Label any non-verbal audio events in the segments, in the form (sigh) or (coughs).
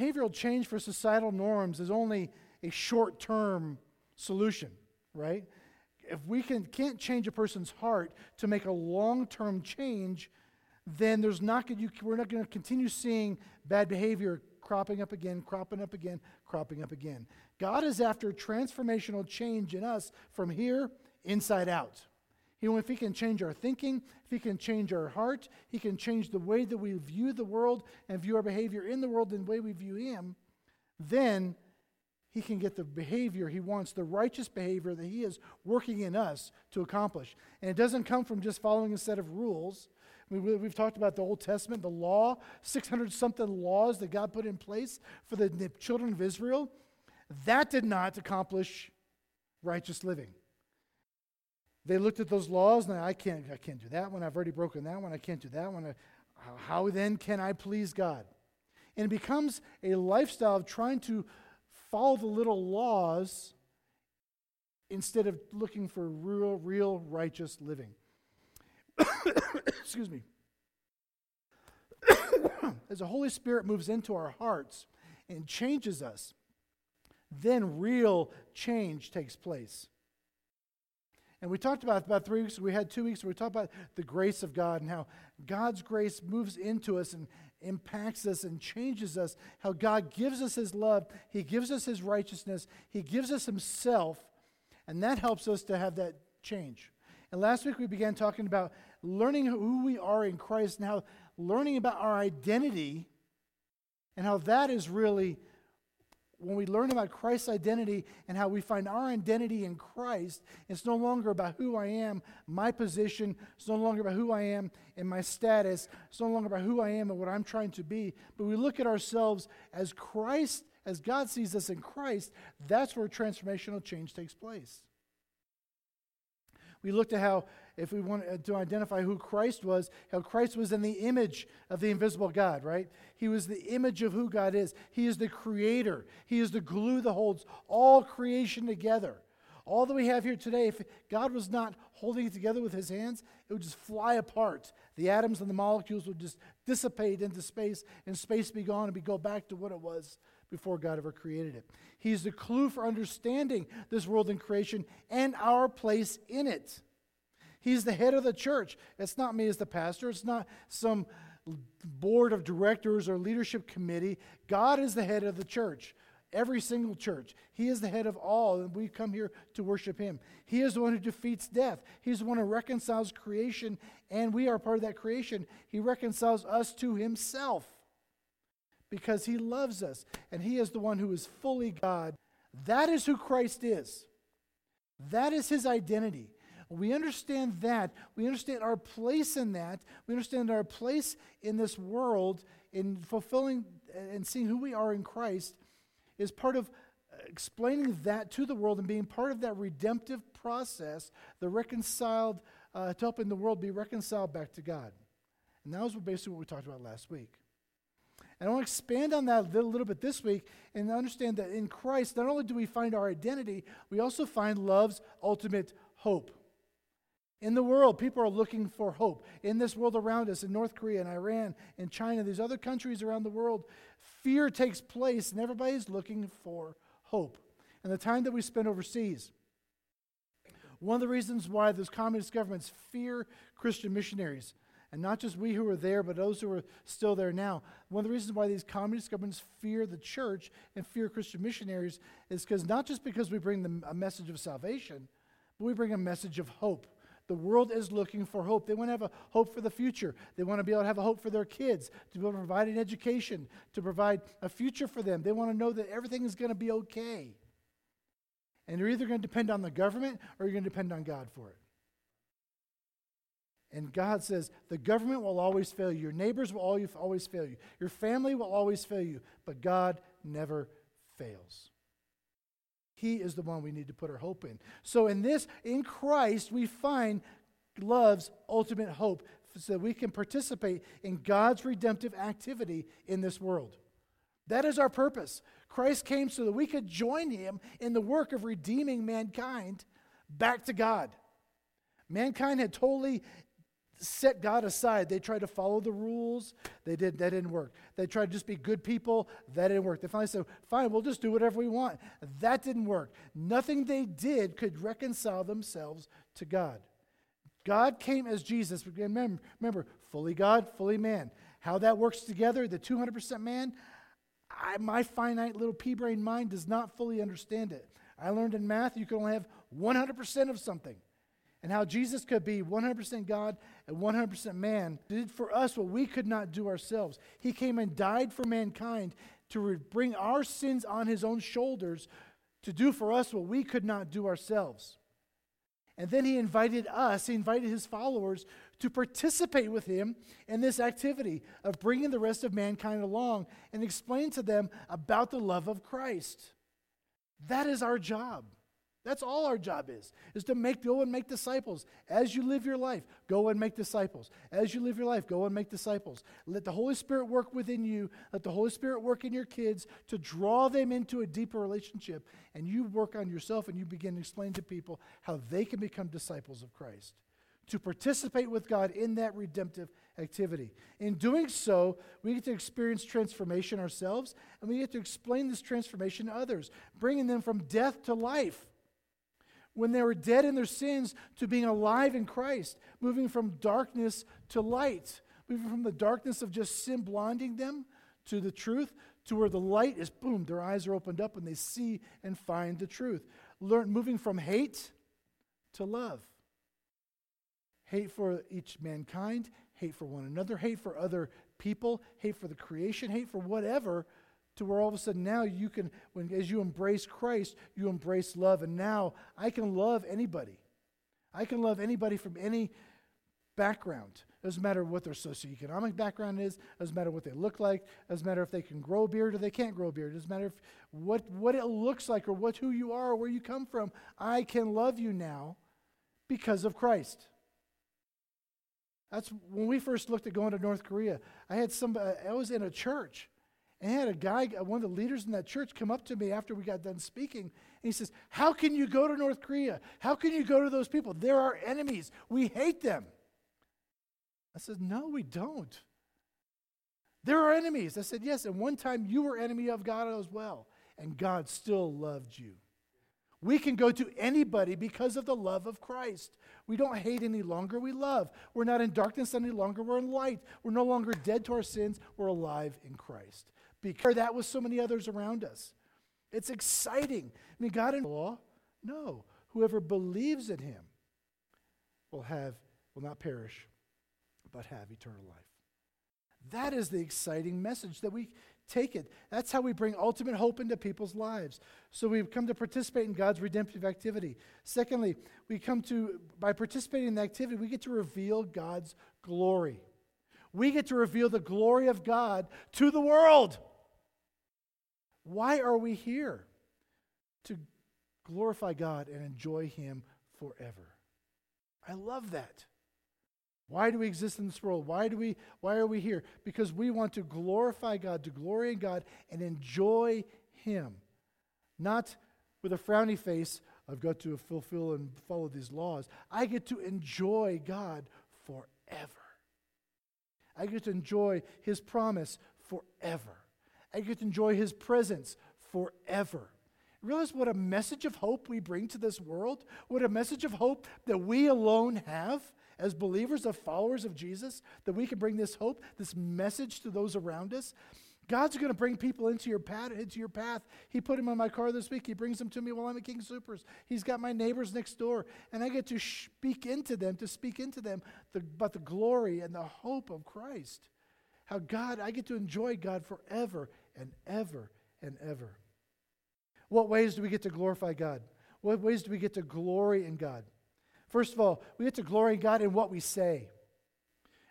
behavioral change for societal norms is only a short term solution, right? If we can, can't change a person's heart to make a long term change, then there's not, going you, we're not going to continue seeing bad behavior cropping up again, cropping up again, cropping up again. God is after transformational change in us from here inside out. He, if He can change our thinking, if He can change our heart, He can change the way that we view the world and view our behavior in the world and the way we view Him, then He can get the behavior He wants, the righteous behavior that He is working in us to accomplish. And it doesn't come from just following a set of rules. We, have talked about the Old Testament, the law, 600 something laws that God put in place for the children of Israel. That did not accomplish righteous living. They looked at those laws and I can't, I can't do that one. I've already broken that one. I can't do that one. Uh, how then can I please God? And it becomes a lifestyle of trying to follow the little laws instead of looking for real, real righteous living. (coughs) Excuse me. (coughs) As the Holy Spirit moves into our hearts and changes us, then real change takes place. And we talked about about three weeks, we had two weeks where we talked about the grace of God and how God's grace moves into us and impacts us and changes us, how God gives us his love, he gives us his righteousness, he gives us himself, and that helps us to have that change. And last week we began talking about learning who we are in Christ and how learning about our identity and how that is really when we learn about Christ's identity and how we find our identity in Christ, it's no longer about who I am, my position. It's no longer about who I am and my status. It's no longer about who I am and what I'm trying to be. But we look at ourselves as Christ, as God sees us in Christ. That's where transformational change takes place. We looked at how if we want to identify who Christ was, how Christ was in the image of the invisible God, right? He was the image of who God is. He is the creator, He is the glue that holds all creation together. All that we have here today, if God was not holding it together with His hands, it would just fly apart. The atoms and the molecules would just dissipate into space, and space be gone and we go back to what it was before God ever created it. He's the clue for understanding this world and creation and our place in it. He's the head of the church. It's not me as the pastor, it's not some board of directors or leadership committee. God is the head of the church. Every single church. He is the head of all, and we come here to worship Him. He is the one who defeats death. He's the one who reconciles creation, and we are part of that creation. He reconciles us to Himself because He loves us, and He is the one who is fully God. That is who Christ is. That is His identity we understand that, we understand our place in that, we understand our place in this world in fulfilling and seeing who we are in Christ is part of explaining that to the world and being part of that redemptive process, the reconciled, uh, to helping the world be reconciled back to God. And that was basically what we talked about last week. And I want to expand on that a little, little bit this week and understand that in Christ, not only do we find our identity, we also find love's ultimate hope. In the world, people are looking for hope. In this world around us, in North Korea and Iran and China, these other countries around the world, fear takes place and everybody's looking for hope. And the time that we spend overseas, one of the reasons why those communist governments fear Christian missionaries, and not just we who are there, but those who are still there now, one of the reasons why these communist governments fear the church and fear Christian missionaries is because not just because we bring them a message of salvation, but we bring a message of hope the world is looking for hope. They want to have a hope for the future. They want to be able to have a hope for their kids, to be able to provide an education, to provide a future for them. They want to know that everything is going to be okay. And you're either going to depend on the government or you're going to depend on God for it. And God says the government will always fail you. Your neighbors will always fail you. Your family will always fail you. But God never fails. He is the one we need to put our hope in. So, in this, in Christ, we find love's ultimate hope so that we can participate in God's redemptive activity in this world. That is our purpose. Christ came so that we could join him in the work of redeeming mankind back to God. Mankind had totally set God aside. They tried to follow the rules. They did. That didn't work. They tried to just be good people. That didn't work. They finally said, fine, we'll just do whatever we want. That didn't work. Nothing they did could reconcile themselves to God. God came as Jesus. Remember, remember fully God, fully man. How that works together, the 200% man, I, my finite little pea brain mind does not fully understand it. I learned in math you can only have 100% of something and how Jesus could be 100% God and 100% man, did for us what we could not do ourselves. He came and died for mankind to bring our sins on his own shoulders to do for us what we could not do ourselves. And then he invited us, he invited his followers to participate with him in this activity of bringing the rest of mankind along and explain to them about the love of Christ. That is our job. That's all our job is, is to make go and make disciples. As you live your life, go and make disciples. As you live your life, go and make disciples. Let the Holy Spirit work within you. Let the Holy Spirit work in your kids to draw them into a deeper relationship. And you work on yourself and you begin to explain to people how they can become disciples of Christ. To participate with God in that redemptive activity. In doing so, we get to experience transformation ourselves and we get to explain this transformation to others, bringing them from death to life when they were dead in their sins to being alive in Christ, moving from darkness to light, moving from the darkness of just sin blinding them to the truth, to where the light is boom, their eyes are opened up and they see and find the truth. Learn moving from hate to love. Hate for each mankind, hate for one another, hate for other people, hate for the creation, hate for whatever to where all of a sudden now you can, when as you embrace Christ, you embrace love. And now I can love anybody. I can love anybody from any background. Doesn't matter what their socioeconomic background is. Doesn't matter what they look like. Doesn't matter if they can grow a beard or they can't grow a beard. Doesn't matter if what, what it looks like or what who you are or where you come from. I can love you now because of Christ. That's when we first looked at going to North Korea. I had somebody. I was in a church, I had a guy, uh, one of the leaders in that church, come up to me after we got done speaking. And he says, How can you go to North Korea? How can you go to those people? They're our enemies. We hate them. I said, No, we don't. They're our enemies. I said, Yes, and one time you were enemy of God as well, and God still loved you. We can go to anybody because of the love of Christ. We don't hate any longer, we love. We're not in darkness any longer, we're in light. We're no longer dead to our sins, we're alive in Christ because that with so many others around us. It's exciting. I mean, God in law? No. Whoever believes in him will have, will not perish, but have eternal life. That is the exciting message that we take it. That's how we bring ultimate hope into people's lives. So we come to participate in God's redemptive activity. Secondly, we come to, by participating in the activity, we get to reveal God's glory. We get to reveal the glory of God to the world. Why are we here? To glorify God and enjoy Him forever. I love that. Why do we exist in this world? Why do we why are we here? Because we want to glorify God, to glory in God and enjoy him. Not with a frowny face, I've got to fulfill and follow these laws. I get to enjoy God forever. I get to enjoy his promise forever. I get to enjoy his presence forever. Realize what a message of hope we bring to this world? What a message of hope that we alone have as believers, of followers of Jesus, that we can bring this hope, this message to those around us. God's going to bring people into your path. Into your path. He put him on my car this week. He brings them to me while I'm at King Soopers. He's got my neighbors next door, and I get to speak into them, to speak into them the, about the glory and the hope of Christ. How God, I get to enjoy God forever and ever and ever. What ways do we get to glorify God? What ways do we get to glory in God? First of all, we get to glory in God in what we say.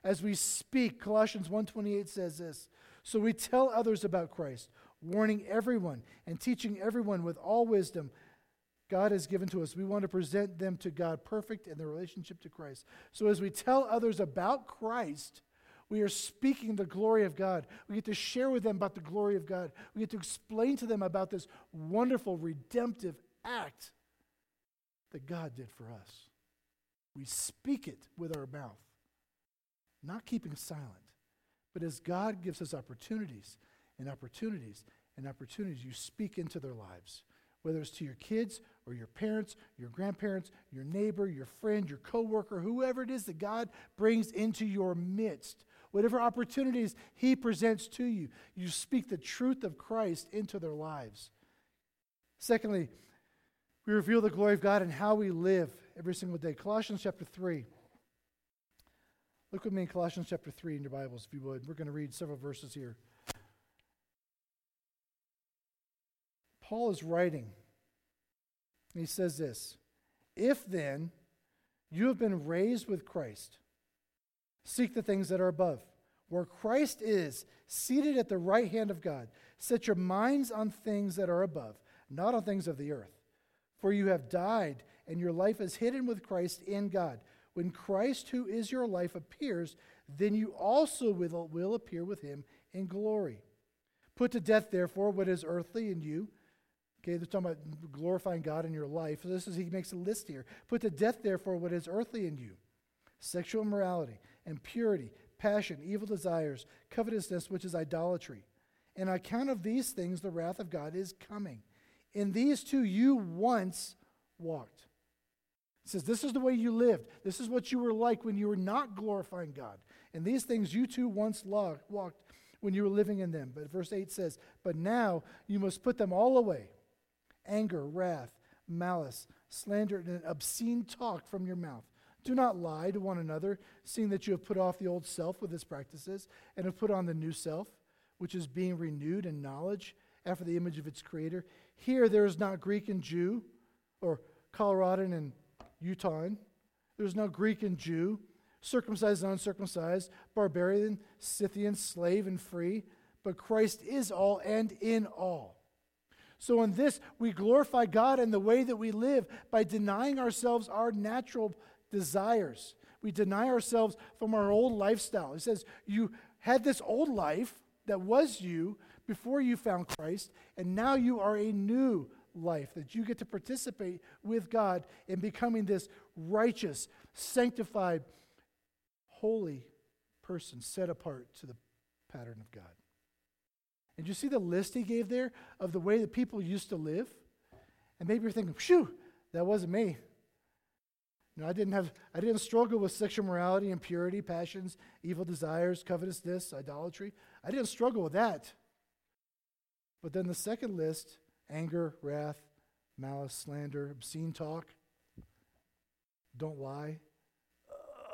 As we speak, Colossians 1:28 says this, so we tell others about Christ, warning everyone and teaching everyone with all wisdom God has given to us. We want to present them to God perfect in their relationship to Christ. So as we tell others about Christ, we are speaking the glory of God. We get to share with them about the glory of God. We get to explain to them about this wonderful redemptive act that God did for us. We speak it with our mouth. not keeping silent. But as God gives us opportunities and opportunities and opportunities, you speak into their lives, whether it's to your kids or your parents, your grandparents, your neighbor, your friend, your coworker, whoever it is that God brings into your midst. Whatever opportunities He presents to you, you speak the truth of Christ into their lives. Secondly, we reveal the glory of God in how we live every single day. Colossians chapter 3. Look with me in Colossians chapter 3 in your Bibles, if you would. We're going to read several verses here. Paul is writing, he says this If then you have been raised with Christ, seek the things that are above, where Christ is, seated at the right hand of God. Set your minds on things that are above, not on things of the earth. For you have died, and your life is hidden with Christ in God. When Christ, who is your life, appears, then you also will, appear with him in glory. Put to death, therefore, what is earthly in you. Okay, they're talking about glorifying God in your life. So this is he makes a list here. Put to death, therefore, what is earthly in you: sexual immorality, impurity, passion, evil desires, covetousness, which is idolatry. And on account of these things, the wrath of God is coming. In these two you once walked. It says, This is the way you lived. This is what you were like when you were not glorifying God. And these things you too once walked when you were living in them. But verse 8 says, But now you must put them all away anger, wrath, malice, slander, and obscene talk from your mouth. Do not lie to one another, seeing that you have put off the old self with its practices, and have put on the new self, which is being renewed in knowledge after the image of its creator. Here there is not Greek and Jew, or Coloradan and Utah. There's no Greek and Jew, circumcised and uncircumcised, barbarian, Scythian, slave and free, but Christ is all and in all. So, in this, we glorify God in the way that we live by denying ourselves our natural desires. We deny ourselves from our old lifestyle. He says, You had this old life that was you before you found Christ, and now you are a new life, that you get to participate with God in becoming this righteous, sanctified, holy person set apart to the pattern of God. And you see the list he gave there of the way that people used to live? And maybe you're thinking, phew, that wasn't me. I didn't have I didn't struggle with sexual morality, impurity, passions, evil desires, covetousness, idolatry. I didn't struggle with that. But then the second list anger, wrath, malice, slander, obscene talk. Don't lie.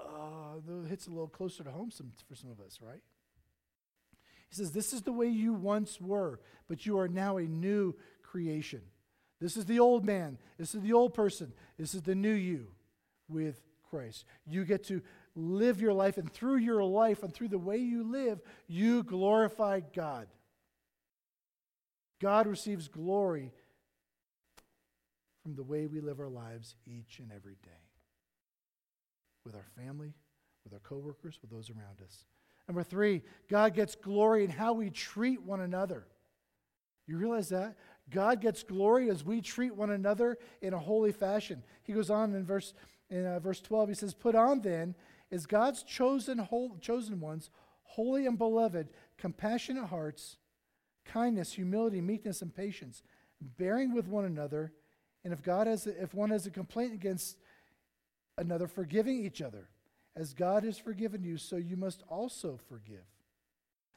Uh, hits a little closer to home some, for some of us, right? He says, This is the way you once were, but you are now a new creation. This is the old man. This is the old person. This is the new you with Christ. You get to live your life, and through your life and through the way you live, you glorify God. God receives glory from the way we live our lives each and every day with our family, with our coworkers, with those around us. Number three, God gets glory in how we treat one another. You realize that? God gets glory as we treat one another in a holy fashion. He goes on in verse, in, uh, verse 12, he says, Put on then, as God's chosen, whole, chosen ones, holy and beloved, compassionate hearts, kindness, humility, meekness, and patience, bearing with one another, and if God has, if one has a complaint against another, forgiving each other, as God has forgiven you, so you must also forgive.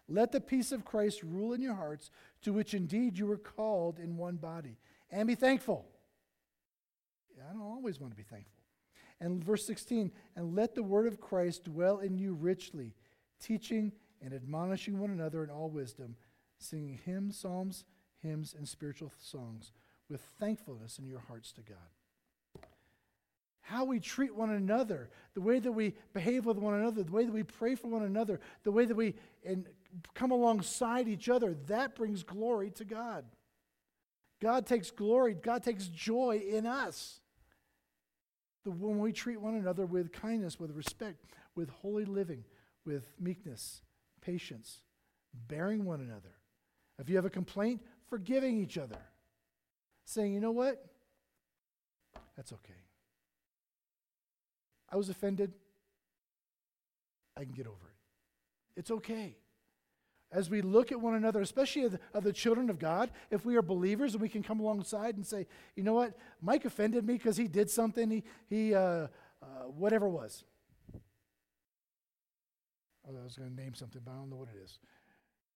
Let the peace of Christ rule in your hearts, to which indeed you were called in one body, and be thankful. I don't always want to be thankful. And verse 16, and let the word of Christ dwell in you richly, teaching and admonishing one another in all wisdom singing hymns, psalms, hymns, and spiritual songs with thankfulness in your hearts to God. How we treat one another, the way that we behave with one another, the way that we pray for one another, the way that we and come alongside each other, that brings glory to God. God takes glory, God takes joy in us. The, when we treat one another with kindness, with respect, with holy living, with meekness, patience, bearing one another, if you have a complaint, forgiving each other. Saying, you know what? That's okay. I was offended. I can get over it. It's okay. As we look at one another, especially of the, of the children of God, if we are believers and we can come alongside and say, you know what, Mike offended me because he did something, he, he uh, uh, whatever it was. I was going to name something, but I don't know what it is.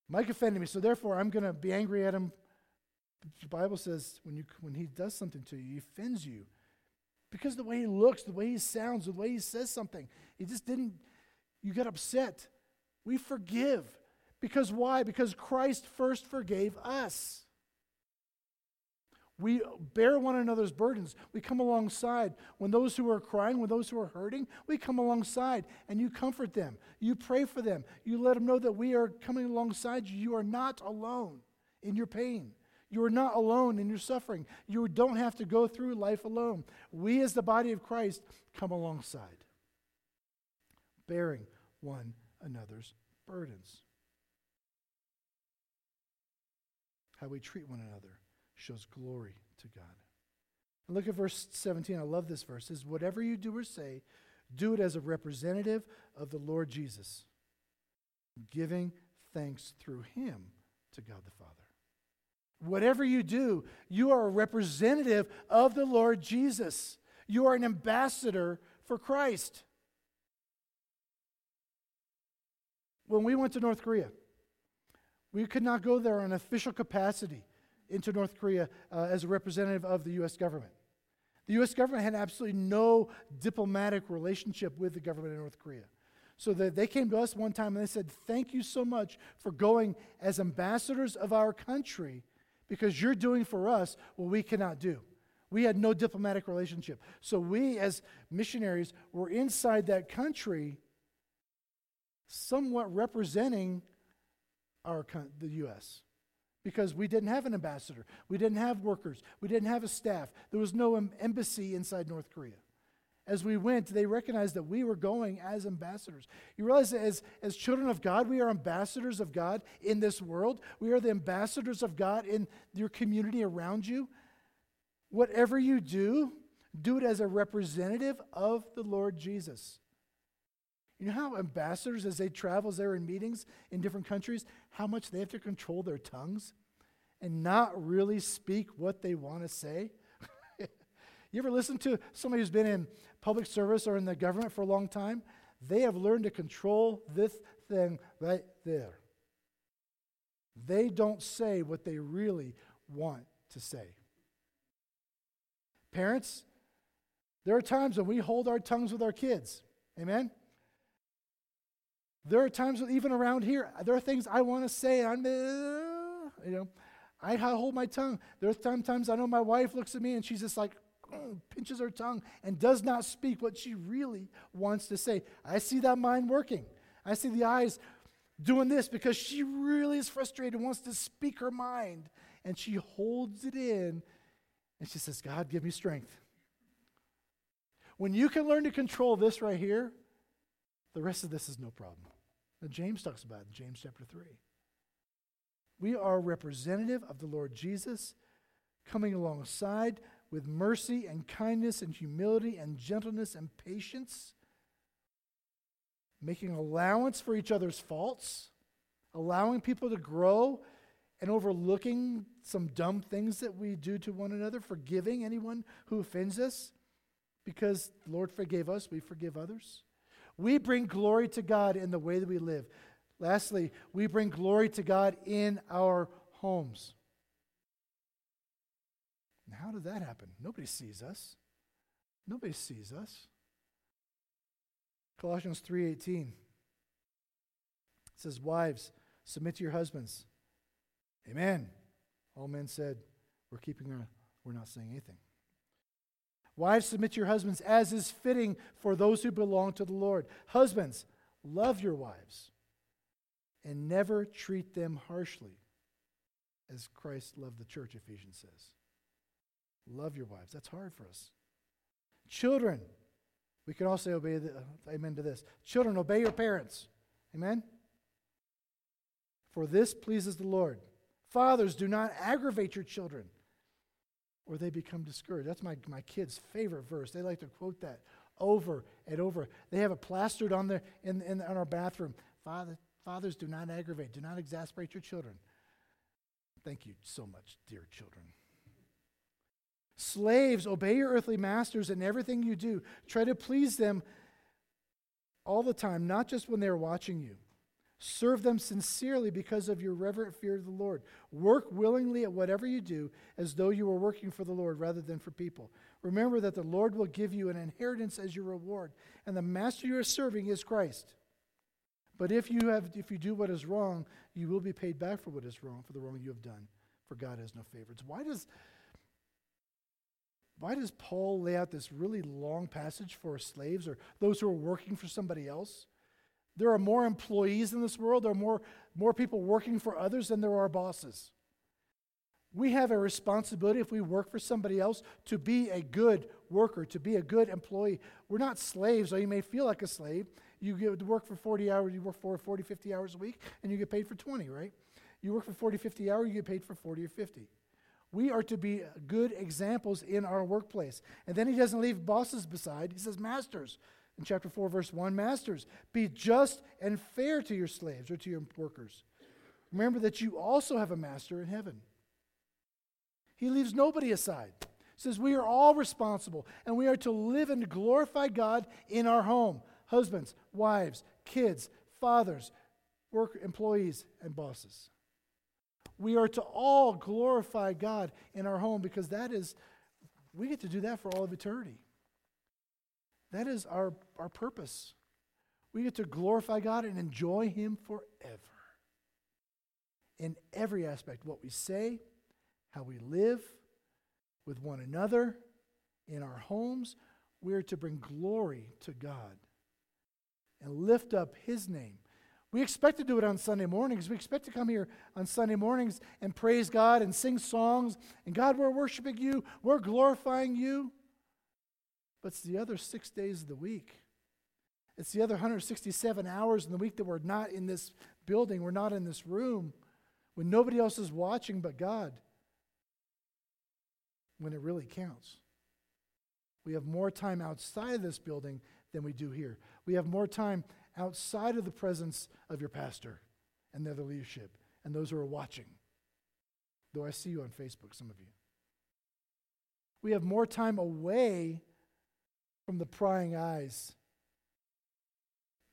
Mike offended me, so therefore I'm going to be angry at him. The Bible says when, you, when he does something to you, he offends you. Because the way he looks, the way he sounds, the way he says something, he just didn't, you got upset. We forgive. Because why? Because Christ first forgave us. We bear one another's burdens. We come alongside. When those who are crying, when those who are hurting, we come alongside and you comfort them. You pray for them. You let them know that we are coming alongside you. You are not alone in your pain. You are not alone in your suffering. You don't have to go through life alone. We, as the body of Christ, come alongside, bearing one another's burdens. How we treat one another shows glory to God. And look at verse 17. I love this verse. It says, Whatever you do or say, do it as a representative of the Lord Jesus, giving thanks through him to God the Father. Whatever you do, you are a representative of the Lord Jesus. You are an ambassador for Christ. When we went to North Korea, we could not go there on official capacity into North Korea uh, as a representative of the U.S. government. The U.S. government had absolutely no diplomatic relationship with the government of North Korea. So that they came to us one time and they said, Thank you so much for going as ambassadors of our country because you're doing for us what we cannot do. We had no diplomatic relationship. So we, as missionaries, were inside that country, somewhat representing our, the U.S because we didn't have an ambassador. We didn't have workers. We didn't have a staff. There was no embassy inside North Korea. As we went, they recognized that we were going as ambassadors. You realize that as, as children of God, we are ambassadors of God in this world. We are the ambassadors of God in your community around you. Whatever you do, do it as a representative of the Lord Jesus. You know how ambassadors, as they travel, as they're in meetings in different countries, how much they have to control their tongues and not really speak what they want to say? (laughs) you ever listen to somebody who's been in public service or in the government for a long time? They have learned to control this thing right there. They don't say what they really want to say. Parents, there are times when we hold our tongues with our kids. Amen? There are times, even around here, there are things I want to say. I'm, uh, you know, I hold my tongue. There are sometimes I know my wife looks at me and she's just like, mm, pinches her tongue and does not speak what she really wants to say. I see that mind working. I see the eyes doing this because she really is frustrated and wants to speak her mind. And she holds it in and she says, God, give me strength. When you can learn to control this right here, the rest of this is no problem. James talks about in James chapter 3. We are representative of the Lord Jesus, coming alongside with mercy and kindness and humility and gentleness and patience, making allowance for each other's faults, allowing people to grow, and overlooking some dumb things that we do to one another, forgiving anyone who offends us because the Lord forgave us, we forgive others. We bring glory to God in the way that we live. Lastly, we bring glory to God in our homes. And how did that happen? Nobody sees us. Nobody sees us. Colossians 3:18 says, "Wives, submit to your husbands." Amen. All men said, "We're keeping our we're not saying anything." Wives, submit to your husbands as is fitting for those who belong to the Lord. Husbands, love your wives and never treat them harshly, as Christ loved the church, Ephesians says. Love your wives. That's hard for us. Children, we can also obey the, uh, amen to this. Children, obey your parents. Amen? For this pleases the Lord. Fathers, do not aggravate your children or they become discouraged. That's my, my kids' favorite verse. They like to quote that over and over. They have it plastered on, their, in, in, in our bathroom. Father, fathers, do not aggravate, do not exasperate your children. Thank you so much, dear children. Slaves, obey your earthly masters in everything you do. Try to please them all the time, not just when they're watching you. Serve them sincerely because of your reverent fear of the Lord. Work willingly at whatever you do as though you were working for the Lord rather than for people. Remember that the Lord will give you an inheritance as your reward, and the master you are serving is Christ. But if you, have, if you do what is wrong, you will be paid back for what is wrong, for the wrong you have done. For God has no favorites. Why does, why does Paul lay out this really long passage for slaves or those who are working for somebody else? There are more employees in this world, there are more, more people working for others than there are bosses. We have a responsibility, if we work for somebody else, to be a good worker, to be a good employee. We're not slaves, though you may feel like a slave. You get to work for 40 hours, you work for 40, 50 hours a week, and you get paid for 20, right? You work for 40, 50 hours, you get paid for 40 or 50. We are to be good examples in our workplace. And then he doesn't leave bosses beside, he says, Masters, in chapter 4, verse 1 Masters, be just and fair to your slaves or to your workers. Remember that you also have a master in heaven. He leaves nobody aside. He says, We are all responsible, and we are to live and glorify God in our home husbands, wives, kids, fathers, work employees, and bosses. We are to all glorify God in our home because that is, we get to do that for all of eternity. That is our, our purpose. We get to glorify God and enjoy Him forever. In every aspect, what we say, how we live with one another, in our homes, we are to bring glory to God and lift up His name. We expect to do it on Sunday mornings. We expect to come here on Sunday mornings and praise God and sing songs. And God, we're worshiping you, we're glorifying you. But it's the other six days of the week. It's the other 167 hours in the week that we're not in this building, we're not in this room, when nobody else is watching but God, when it really counts. We have more time outside of this building than we do here. We have more time outside of the presence of your pastor and the other leadership and those who are watching. Though I see you on Facebook, some of you. We have more time away from the prying eyes.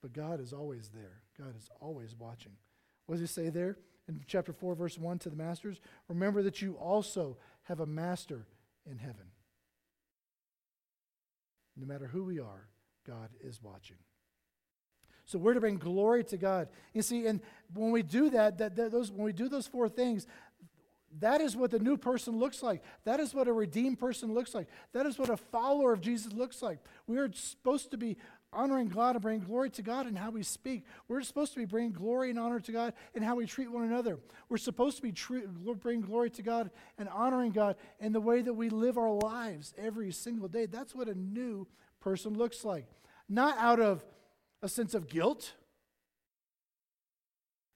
But God is always there. God is always watching. What does he say there in chapter 4, verse 1 to the masters? Remember that you also have a master in heaven. No matter who we are, God is watching. So we're to bring glory to God. You see, and when we do that, that, that those, when we do those four things, that is what the new person looks like. That is what a redeemed person looks like. That is what a follower of Jesus looks like. We are supposed to be honoring God and bringing glory to God in how we speak. We're supposed to be bringing glory and honor to God in how we treat one another. We're supposed to be tre- bringing glory to God and honoring God in the way that we live our lives every single day. That's what a new person looks like. Not out of a sense of guilt.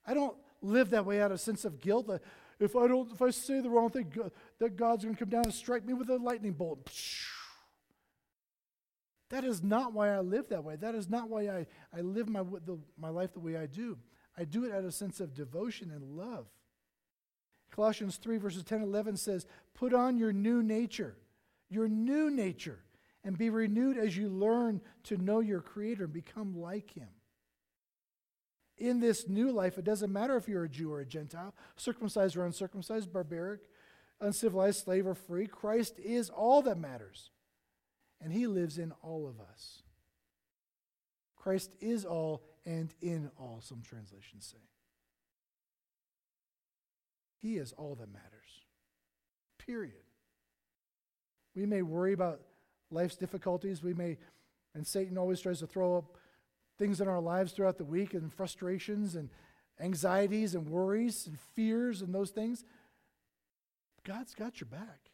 I don't live that way out of a sense of guilt. Uh, If I don't, if I say the wrong thing, that God's going to come down and strike me with a lightning bolt. That is not why I live that way. That is not why I, I live my, the, my life the way I do. I do it out of a sense of devotion and love. Colossians 3, verses 10 and 11 says, Put on your new nature, your new nature, and be renewed as you learn to know your Creator and become like Him in this new life, it doesn't matter if you're a Jew or a Gentile, circumcised or uncircumcised, barbaric, uncivilized, slave or free. Christ is all that matters. And he lives in all of us. Christ is all and in all, some translations say. He is all that matters. Period. We may worry about life's difficulties. We may, and Satan always tries to throw up things in our lives throughout the week and frustrations and anxieties and worries and fears and those things, God's got your back.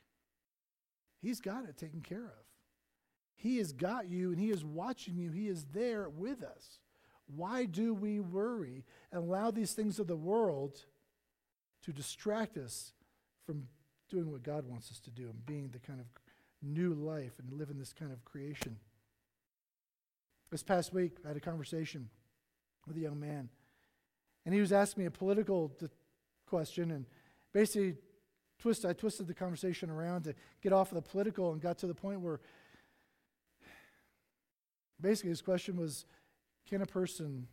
He's got it taken care of. He has got you and He is watching you. He is there with us. Why do we worry and allow these things of the world to distract us from doing what God wants us to do and being the kind of new life and living this kind of creation? This past week, I had a conversation with a young man, and he was asking me a political question, and basically, twist, I twisted the conversation around to get off of the political and got to the point where basically his question was can a person,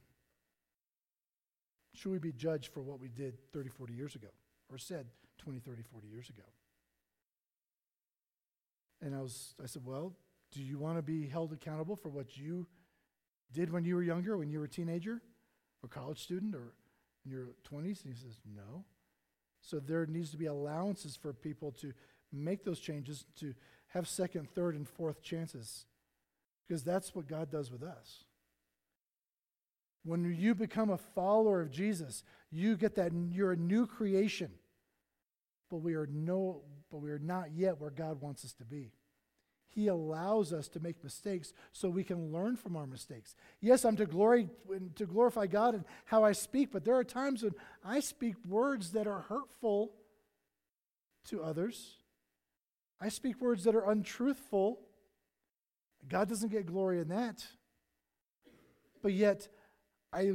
should we be judged for what we did 30, 40 years ago or said 20, 30, 40 years ago? And I, was, I said, well, do you want to be held accountable for what you did when you were younger, when you were a teenager or college student or in your 20s? And he says, no. So there needs to be allowances for people to make those changes, to have second, third, and fourth chances. Because that's what God does with us. When you become a follower of Jesus, you get that you're a new creation. But we are no but we are not yet where God wants us to be. He allows us to make mistakes so we can learn from our mistakes. Yes, I'm to glory to glorify God in how I speak, but there are times when I speak words that are hurtful to others. I speak words that are untruthful. God doesn't get glory in that. But yet, I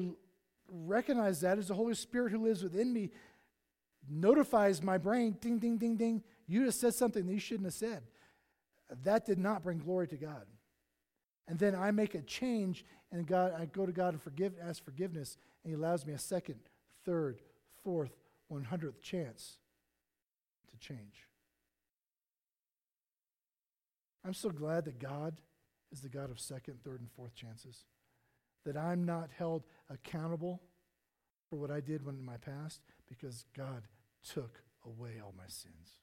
recognize that as the Holy Spirit who lives within me notifies my brain ding, ding, ding, ding. You just said something that you shouldn't have said. That did not bring glory to God. And then I make a change, and God, I go to God and forgive, ask forgiveness, and He allows me a second, third, fourth, one hundredth chance to change. I'm so glad that God is the God of second, third, and fourth chances. That I'm not held accountable for what I did when in my past because God took away all my sins.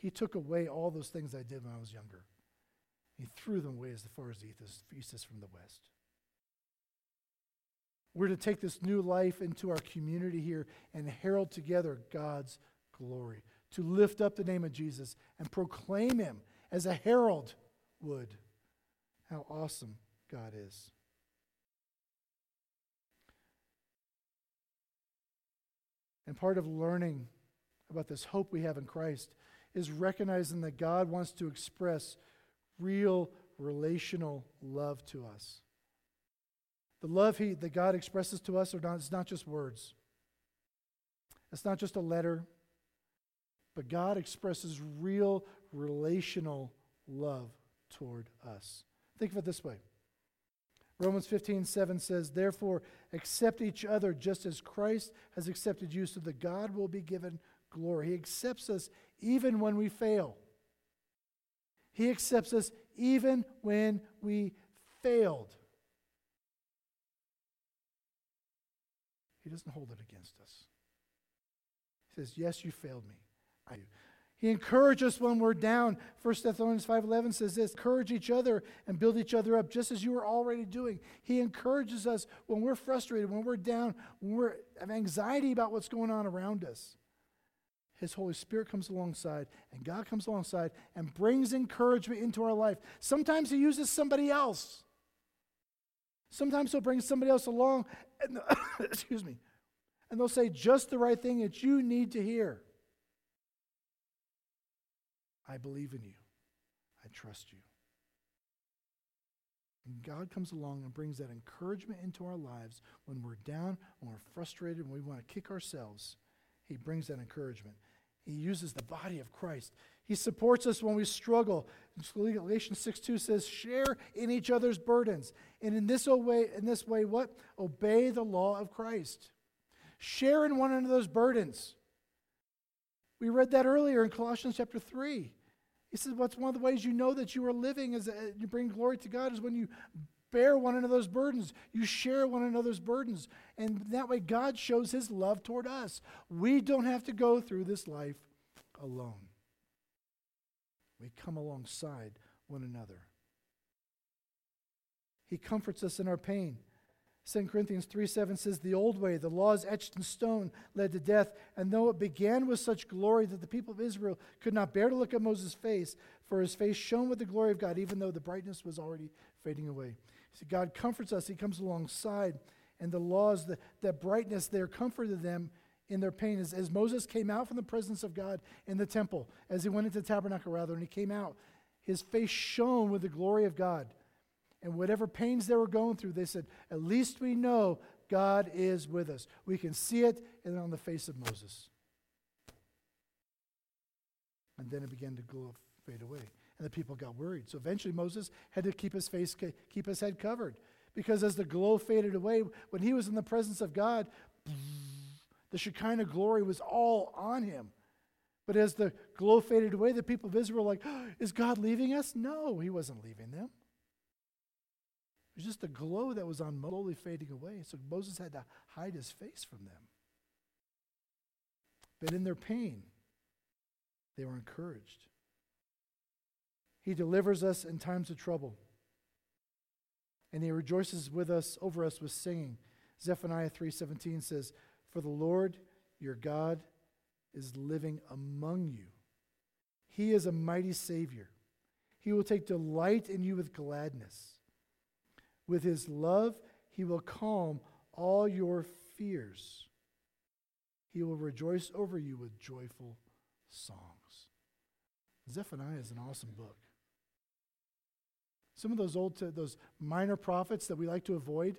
He took away all those things I did when I was younger. He threw them away as far as the east is from the west. We're to take this new life into our community here and herald together God's glory, to lift up the name of Jesus and proclaim him as a herald would. How awesome God is. And part of learning about this hope we have in Christ is recognizing that God wants to express real relational love to us. The love he, that God expresses to us are not, it's not just words. It's not just a letter, but God expresses real relational love toward us. Think of it this way Romans 15, 7 says, Therefore, accept each other just as Christ has accepted you, so that God will be given glory. He accepts us even when we fail. He accepts us even when we failed. He doesn't hold it against us. He says, Yes, you failed me. I do. He encourages us when we're down. 1 Thessalonians 5.11 says this, encourage each other and build each other up, just as you are already doing. He encourages us when we're frustrated, when we're down, when we have anxiety about what's going on around us. His Holy Spirit comes alongside, and God comes alongside and brings encouragement into our life. Sometimes He uses somebody else. Sometimes He'll bring somebody else along, and (coughs) excuse me, and they'll say just the right thing that you need to hear. I believe in you. I trust you. And God comes along and brings that encouragement into our lives when we're down, when we're frustrated, when we want to kick ourselves. He brings that encouragement. He uses the body of Christ. He supports us when we struggle. Galatians 6 2 says, share in each other's burdens. And in this way, in this way, what? Obey the law of Christ. Share in one another's burdens. We read that earlier in Colossians chapter 3. He says, What's one of the ways you know that you are living is you bring glory to God is when you bear one another's burdens. You share one another's burdens. And that way, God shows his love toward us. We don't have to go through this life alone. We come alongside one another. He comforts us in our pain. 2 Corinthians 3 7 says, The old way, the laws etched in stone, led to death. And though it began with such glory that the people of Israel could not bear to look at Moses' face, for his face shone with the glory of God, even though the brightness was already fading away. See, God comforts us, He comes alongside, and the laws, the, that brightness there comforted them in their pain. As, as Moses came out from the presence of God in the temple, as he went into the tabernacle, rather, and he came out, his face shone with the glory of God. And whatever pains they were going through, they said, At least we know God is with us. We can see it and on the face of Moses. And then it began to glow, fade away. And the people got worried. So eventually Moses had to keep his face, keep his head covered. Because as the glow faded away, when he was in the presence of God, the Shekinah glory was all on him. But as the glow faded away, the people of Israel were like, oh, (gasps) Is God leaving us? No, he wasn't leaving them. It was just the glow that was on slowly fading away. So Moses had to hide his face from them. But in their pain, they were encouraged. He delivers us in times of trouble. And he rejoices with us over us with singing. Zephaniah 3:17 says, "For the Lord your God is living among you. He is a mighty savior. He will take delight in you with gladness. With his love, he will calm all your fears. He will rejoice over you with joyful songs." Zephaniah is an awesome book. Some of those old, those minor prophets that we like to avoid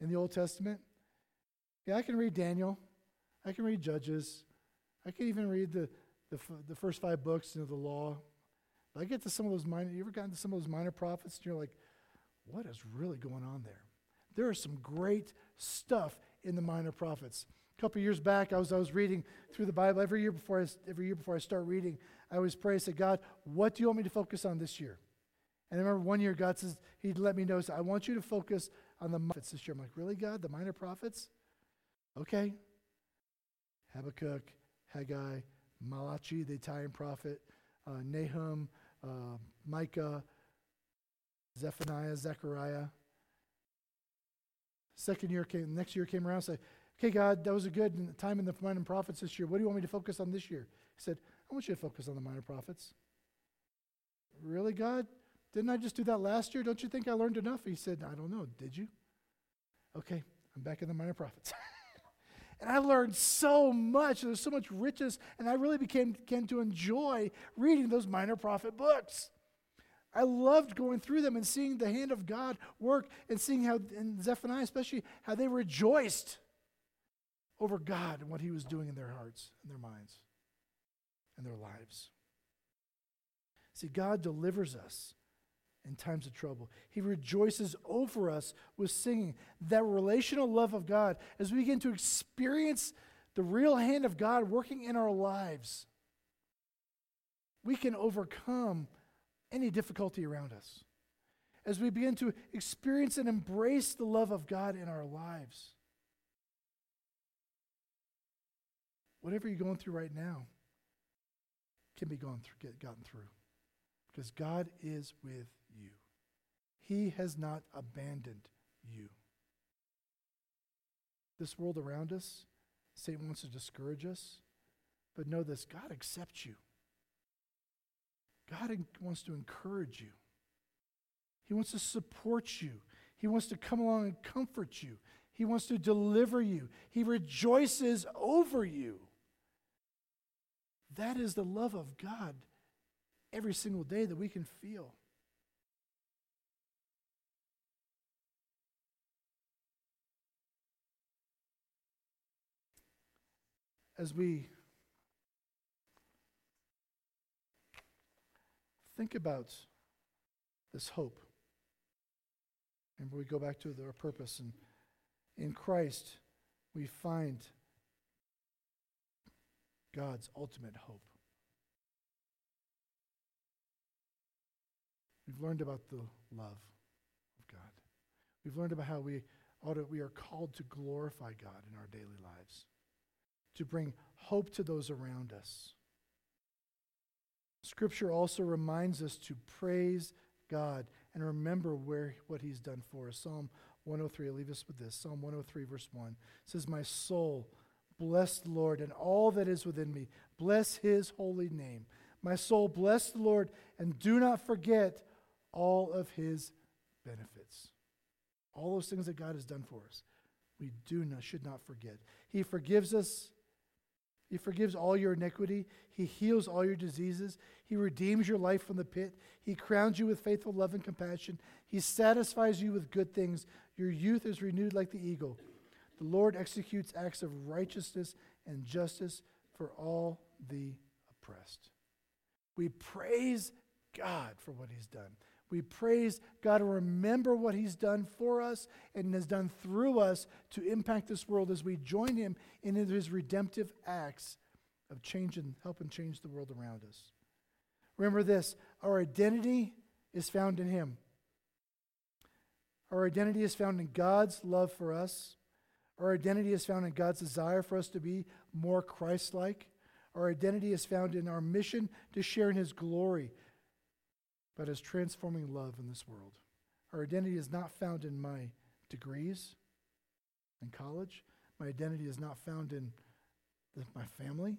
in the Old Testament. Yeah, I can read Daniel. I can read Judges. I can even read the, the, the first five books of the law. But I get to some of those minor, you ever gotten to some of those minor prophets and you're like, what is really going on there? There is some great stuff in the minor prophets. A couple years back, I was, I was reading through the Bible. Every year before I, every year before I start reading, I always pray, I say, God, what do you want me to focus on this year? And I remember one year God says, He'd let me know, so I want you to focus on the prophets this year. I'm like, really, God? The minor prophets? Okay. Habakkuk, Haggai, Malachi, the Italian prophet, uh, Nahum, uh, Micah, Zephaniah, Zechariah. Second year came, next year came around, said, okay, God, that was a good time in the minor prophets this year. What do you want me to focus on this year? He said, I want you to focus on the minor prophets. Really, God? Didn't I just do that last year? Don't you think I learned enough? He said, I don't know. Did you? Okay, I'm back in the minor prophets. (laughs) and I learned so much. There's so much riches, and I really became, began to enjoy reading those minor prophet books. I loved going through them and seeing the hand of God work and seeing how, in Zephaniah especially, how they rejoiced over God and what He was doing in their hearts and their minds and their lives. See, God delivers us in times of trouble. He rejoices over us with singing. That relational love of God, as we begin to experience the real hand of God working in our lives, we can overcome any difficulty around us. As we begin to experience and embrace the love of God in our lives. Whatever you're going through right now can be gone through, get gotten through. Because God is with he has not abandoned you. This world around us, Satan wants to discourage us, but know this God accepts you. God wants to encourage you. He wants to support you. He wants to come along and comfort you. He wants to deliver you. He rejoices over you. That is the love of God every single day that we can feel. As we think about this hope, and we go back to our purpose, and in Christ we find God's ultimate hope. We've learned about the love of God. We've learned about how we, ought to, we are called to glorify God in our daily lives to bring hope to those around us. Scripture also reminds us to praise God and remember where what he's done for us. Psalm 103, I'll leave us with this. Psalm 103, verse 1 says, My soul, bless the Lord, and all that is within me. Bless his holy name. My soul, bless the Lord, and do not forget all of his benefits. All those things that God has done for us, we do not, should not forget. He forgives us He forgives all your iniquity. He heals all your diseases. He redeems your life from the pit. He crowns you with faithful love and compassion. He satisfies you with good things. Your youth is renewed like the eagle. The Lord executes acts of righteousness and justice for all the oppressed. We praise God for what He's done. We praise God to remember what He's done for us and has done through us to impact this world as we join Him in His redemptive acts of change and helping change the world around us. Remember this our identity is found in Him. Our identity is found in God's love for us. Our identity is found in God's desire for us to be more Christ like. Our identity is found in our mission to share in His glory, but as transforming love in this world. Our identity is not found in my degrees in college. My identity is not found in the, my family.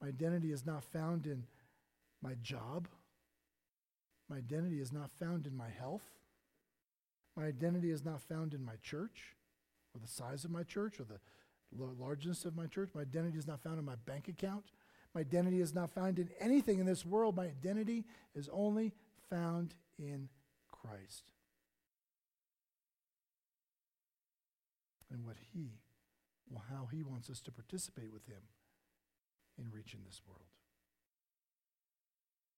My identity is not found in my job. My identity is not found in my health. My identity is not found in my church or the size of my church or the largeness of my church. My identity is not found in my bank account. My identity is not found in anything in this world. My identity is only found in Christ. And what He, well, how He wants us to participate with Him in reaching this world.